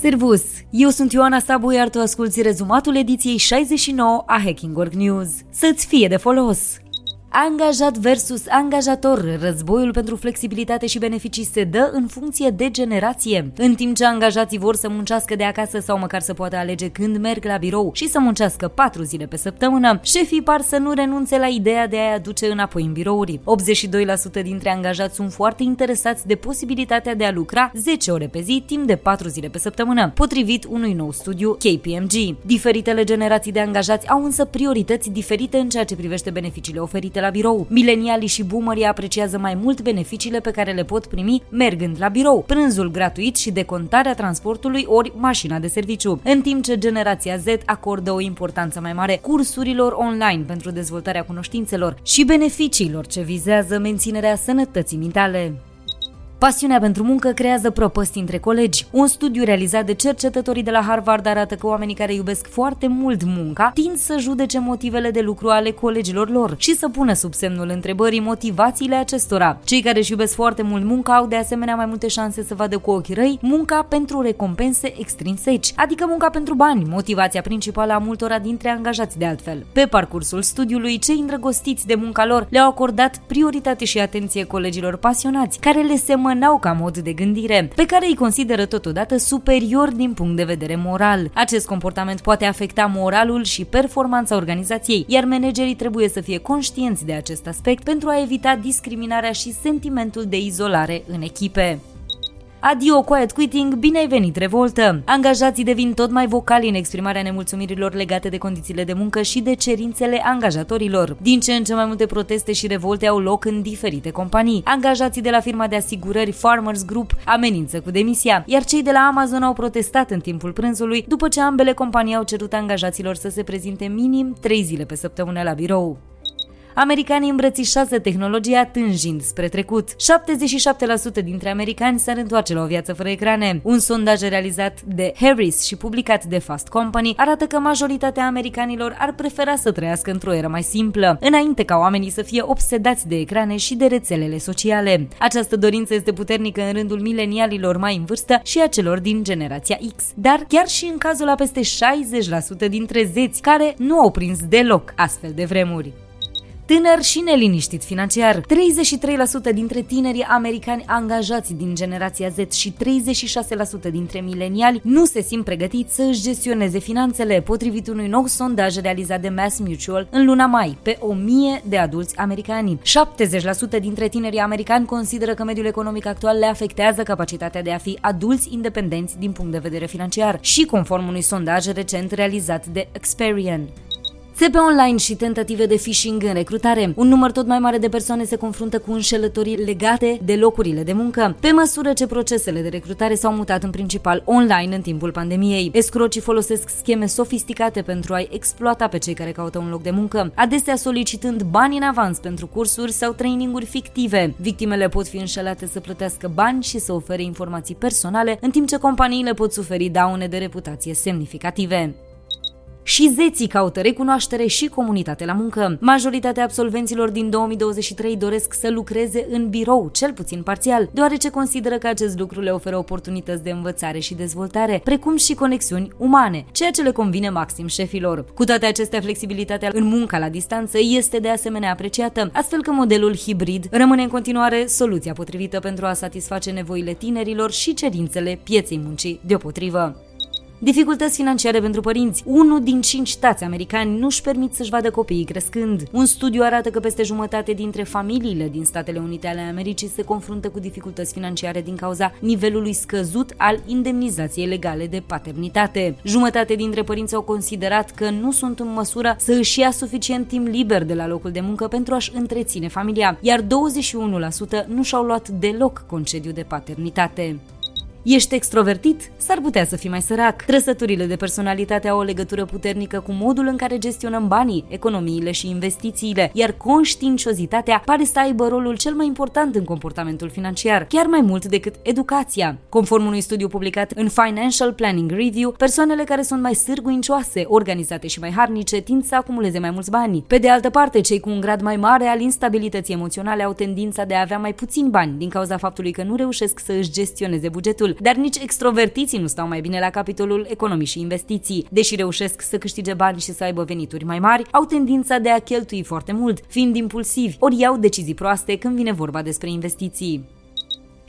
Servus! Eu sunt Ioana Sabu, iar tu asculti rezumatul ediției 69 a Hacking Org News. Să-ți fie de folos! Angajat versus angajator. Războiul pentru flexibilitate și beneficii se dă în funcție de generație. În timp ce angajații vor să muncească de acasă sau măcar să poată alege când merg la birou și să muncească 4 zile pe săptămână, șefii par să nu renunțe la ideea de a-i aduce înapoi în birouri. 82% dintre angajați sunt foarte interesați de posibilitatea de a lucra 10 ore pe zi timp de 4 zile pe săptămână, potrivit unui nou studiu KPMG. Diferitele generații de angajați au însă priorități diferite în ceea ce privește beneficiile oferite la birou. Milenialii și boomerii apreciază mai mult beneficiile pe care le pot primi mergând la birou, prânzul gratuit și decontarea transportului ori mașina de serviciu, în timp ce generația Z acordă o importanță mai mare cursurilor online pentru dezvoltarea cunoștințelor și beneficiilor ce vizează menținerea sănătății mentale. Pasiunea pentru muncă creează prăpăsti între colegi. Un studiu realizat de cercetătorii de la Harvard arată că oamenii care iubesc foarte mult munca tind să judece motivele de lucru ale colegilor lor și să pună sub semnul întrebării motivațiile acestora. Cei care își iubesc foarte mult munca au de asemenea mai multe șanse să vadă cu ochii răi munca pentru recompense extrinseci, adică munca pentru bani, motivația principală a multora dintre angajați de altfel. Pe parcursul studiului, cei îndrăgostiți de munca lor le-au acordat prioritate și atenție colegilor pasionați, care le semă semănau ca mod de gândire, pe care îi consideră totodată superior din punct de vedere moral. Acest comportament poate afecta moralul și performanța organizației, iar managerii trebuie să fie conștienți de acest aspect pentru a evita discriminarea și sentimentul de izolare în echipe. Adio quiet quitting, bine ai venit revoltă! Angajații devin tot mai vocali în exprimarea nemulțumirilor legate de condițiile de muncă și de cerințele angajatorilor. Din ce în ce mai multe proteste și revolte au loc în diferite companii. Angajații de la firma de asigurări Farmers Group amenință cu demisia, iar cei de la Amazon au protestat în timpul prânzului după ce ambele companii au cerut angajaților să se prezinte minim 3 zile pe săptămână la birou. Americanii îmbrățișează tehnologia tânjind spre trecut. 77% dintre americani s-ar întoarce la o viață fără ecrane. Un sondaj realizat de Harris și publicat de Fast Company arată că majoritatea americanilor ar prefera să trăiască într-o eră mai simplă, înainte ca oamenii să fie obsedați de ecrane și de rețelele sociale. Această dorință este puternică în rândul milenialilor mai în vârstă și a celor din generația X. Dar chiar și în cazul a peste 60% dintre zeți care nu au prins deloc astfel de vremuri tânăr și neliniștit financiar. 33% dintre tinerii americani angajați din generația Z și 36% dintre mileniali nu se simt pregătiți să își gestioneze finanțele, potrivit unui nou sondaj realizat de Mass Mutual în luna mai, pe 1000 de adulți americani. 70% dintre tinerii americani consideră că mediul economic actual le afectează capacitatea de a fi adulți independenți din punct de vedere financiar și conform unui sondaj recent realizat de Experian. Țepe online și tentative de phishing în recrutare. Un număr tot mai mare de persoane se confruntă cu înșelătorii legate de locurile de muncă, pe măsură ce procesele de recrutare s-au mutat în principal online în timpul pandemiei. Escrocii folosesc scheme sofisticate pentru a-i exploata pe cei care caută un loc de muncă, adesea solicitând bani în avans pentru cursuri sau traininguri fictive. Victimele pot fi înșelate să plătească bani și să ofere informații personale, în timp ce companiile pot suferi daune de reputație semnificative. Și zeții caută recunoaștere și comunitate la muncă. Majoritatea absolvenților din 2023 doresc să lucreze în birou, cel puțin parțial, deoarece consideră că acest lucru le oferă oportunități de învățare și dezvoltare, precum și conexiuni umane, ceea ce le convine maxim șefilor. Cu toate acestea, flexibilitatea în munca la distanță este de asemenea apreciată, astfel că modelul hibrid rămâne în continuare soluția potrivită pentru a satisface nevoile tinerilor și cerințele pieței muncii deopotrivă. Dificultăți financiare pentru părinți. Unul din cinci tați americani nu-și permit să-și vadă copiii crescând. Un studiu arată că peste jumătate dintre familiile din Statele Unite ale Americii se confruntă cu dificultăți financiare din cauza nivelului scăzut al indemnizației legale de paternitate. Jumătate dintre părinți au considerat că nu sunt în măsură să își ia suficient timp liber de la locul de muncă pentru a-și întreține familia, iar 21% nu și-au luat deloc concediu de paternitate. Ești extrovertit? S-ar putea să fii mai sărac. Trăsăturile de personalitate au o legătură puternică cu modul în care gestionăm banii, economiile și investițiile, iar conștiinciozitatea pare să aibă rolul cel mai important în comportamentul financiar, chiar mai mult decât educația. Conform unui studiu publicat în Financial Planning Review, persoanele care sunt mai sârguincioase, organizate și mai harnice tind să acumuleze mai mulți bani. Pe de altă parte, cei cu un grad mai mare al instabilității emoționale au tendința de a avea mai puțini bani din cauza faptului că nu reușesc să își gestioneze bugetul destul, dar nici extrovertiții nu stau mai bine la capitolul economii și investiții. Deși reușesc să câștige bani și să aibă venituri mai mari, au tendința de a cheltui foarte mult, fiind impulsivi, ori iau decizii proaste când vine vorba despre investiții.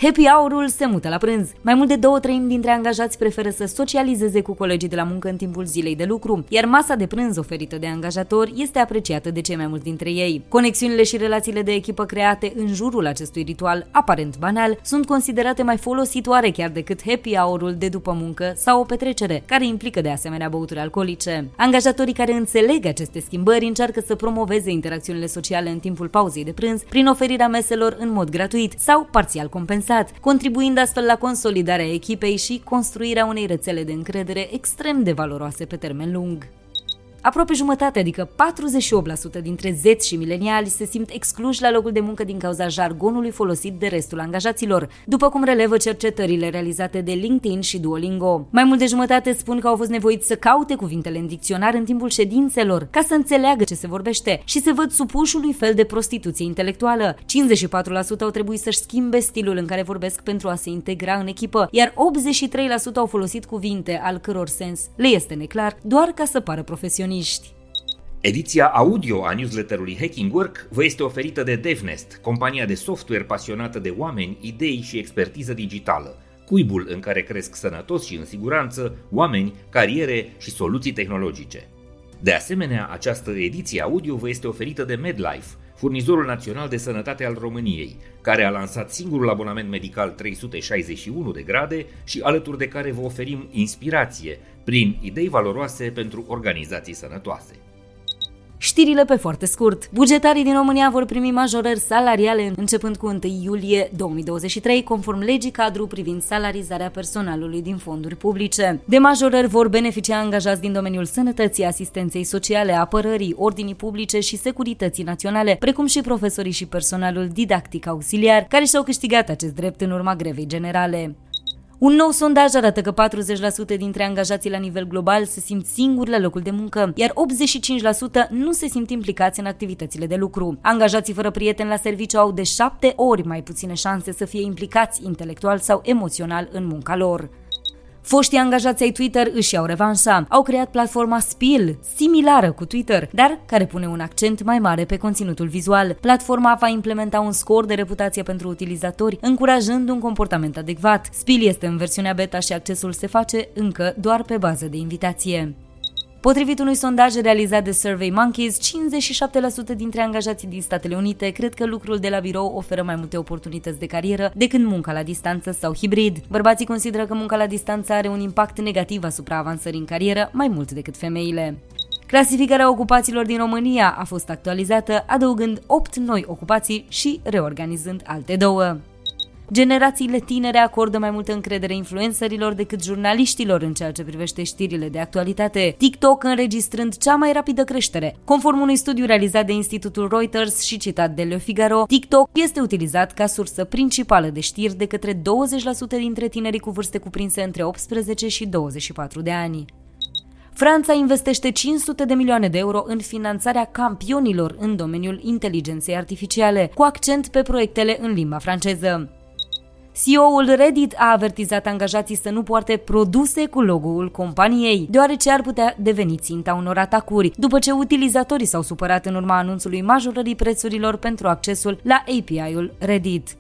Happy hour-ul se mută la prânz. Mai mult de două treimi dintre angajați preferă să socializeze cu colegii de la muncă în timpul zilei de lucru, iar masa de prânz oferită de angajatori este apreciată de cei mai mulți dintre ei. Conexiunile și relațiile de echipă create în jurul acestui ritual aparent banal sunt considerate mai folositoare chiar decât happy hour-ul de după muncă sau o petrecere, care implică de asemenea băuturi alcoolice. Angajatorii care înțeleg aceste schimbări încearcă să promoveze interacțiunile sociale în timpul pauzei de prânz prin oferirea meselor în mod gratuit sau parțial compensat avansat, contribuind astfel la consolidarea echipei și construirea unei rețele de încredere extrem de valoroase pe termen lung. Aproape jumătate, adică 48% dintre zeți și mileniali se simt excluși la locul de muncă din cauza jargonului folosit de restul angajaților, după cum relevă cercetările realizate de LinkedIn și Duolingo. Mai mult de jumătate spun că au fost nevoiți să caute cuvintele în dicționar în timpul ședințelor, ca să înțeleagă ce se vorbește și se văd supuși unui fel de prostituție intelectuală. 54% au trebuit să-și schimbe stilul în care vorbesc pentru a se integra în echipă, iar 83% au folosit cuvinte al căror sens le este neclar doar ca să pară profesioniști profesioniști. Ediția audio a newsletterului Hacking Work vă este oferită de DevNest, compania de software pasionată de oameni, idei și expertiză digitală, cuibul în care cresc sănătos și în siguranță oameni, cariere și soluții tehnologice. De asemenea, această ediție audio vă este oferită de MedLife, furnizorul național de sănătate al României, care a lansat singurul abonament medical 361 de grade și alături de care vă oferim inspirație prin idei valoroase pentru organizații sănătoase. Știrile pe foarte scurt. Bugetarii din România vor primi majorări salariale începând cu 1 iulie 2023, conform legii cadru privind salarizarea personalului din fonduri publice. De majorări vor beneficia angajați din domeniul sănătății, asistenței sociale, apărării, ordinii publice și securității naționale, precum și profesorii și personalul didactic auxiliar, care și-au câștigat acest drept în urma grevei generale. Un nou sondaj arată că 40% dintre angajații la nivel global se simt singuri la locul de muncă, iar 85% nu se simt implicați în activitățile de lucru. Angajații fără prieteni la serviciu au de 7 ori mai puține șanse să fie implicați intelectual sau emoțional în munca lor. Foștii angajați ai Twitter își iau revanșa. Au creat platforma Spill, similară cu Twitter, dar care pune un accent mai mare pe conținutul vizual. Platforma va implementa un scor de reputație pentru utilizatori, încurajând un comportament adecvat. Spill este în versiunea beta și accesul se face încă doar pe bază de invitație. Potrivit unui sondaj realizat de Survey Monkeys, 57% dintre angajații din Statele Unite cred că lucrul de la birou oferă mai multe oportunități de carieră decât munca la distanță sau hibrid. Bărbații consideră că munca la distanță are un impact negativ asupra avansării în carieră mai mult decât femeile. Clasificarea ocupațiilor din România a fost actualizată, adăugând 8 noi ocupații și reorganizând alte două. Generațiile tinere acordă mai multă încredere influencerilor decât jurnaliștilor în ceea ce privește știrile de actualitate, TikTok înregistrând cea mai rapidă creștere. Conform unui studiu realizat de Institutul Reuters și citat de Le Figaro, TikTok este utilizat ca sursă principală de știri de către 20% dintre tinerii cu vârste cuprinse între 18 și 24 de ani. Franța investește 500 de milioane de euro în finanțarea campionilor în domeniul inteligenței artificiale, cu accent pe proiectele în limba franceză. CEO-ul Reddit a avertizat angajații să nu poarte produse cu logo-ul companiei, deoarece ar putea deveni ținta unor atacuri, după ce utilizatorii s-au supărat în urma anunțului majorării prețurilor pentru accesul la API-ul Reddit.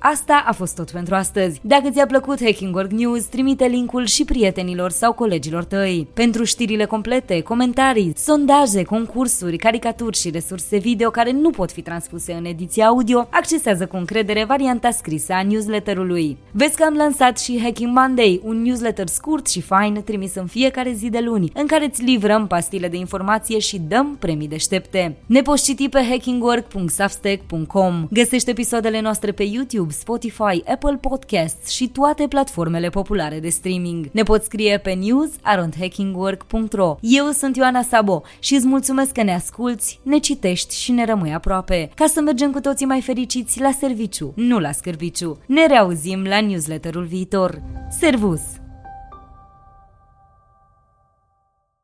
Asta a fost tot pentru astăzi. Dacă ți-a plăcut Hacking Work News, trimite linkul și prietenilor sau colegilor tăi. Pentru știrile complete, comentarii, sondaje, concursuri, caricaturi și resurse video care nu pot fi transpuse în ediția audio, accesează cu încredere varianta scrisă a newsletterului. Vezi că am lansat și Hacking Monday, un newsletter scurt și fain trimis în fiecare zi de luni, în care îți livrăm pastile de informație și dăm premii deștepte. Ne poți citi pe hackingwork.substack.com. Găsește episoadele noastre pe YouTube YouTube, Spotify, Apple Podcasts și toate platformele populare de streaming. Ne poți scrie pe news.hackingwork.ro Eu sunt Ioana Sabo și îți mulțumesc că ne asculți, ne citești și ne rămâi aproape, ca să mergem cu toții mai fericiți la serviciu, nu la scârbiciu. Ne reauzim la newsletterul viitor. Servus!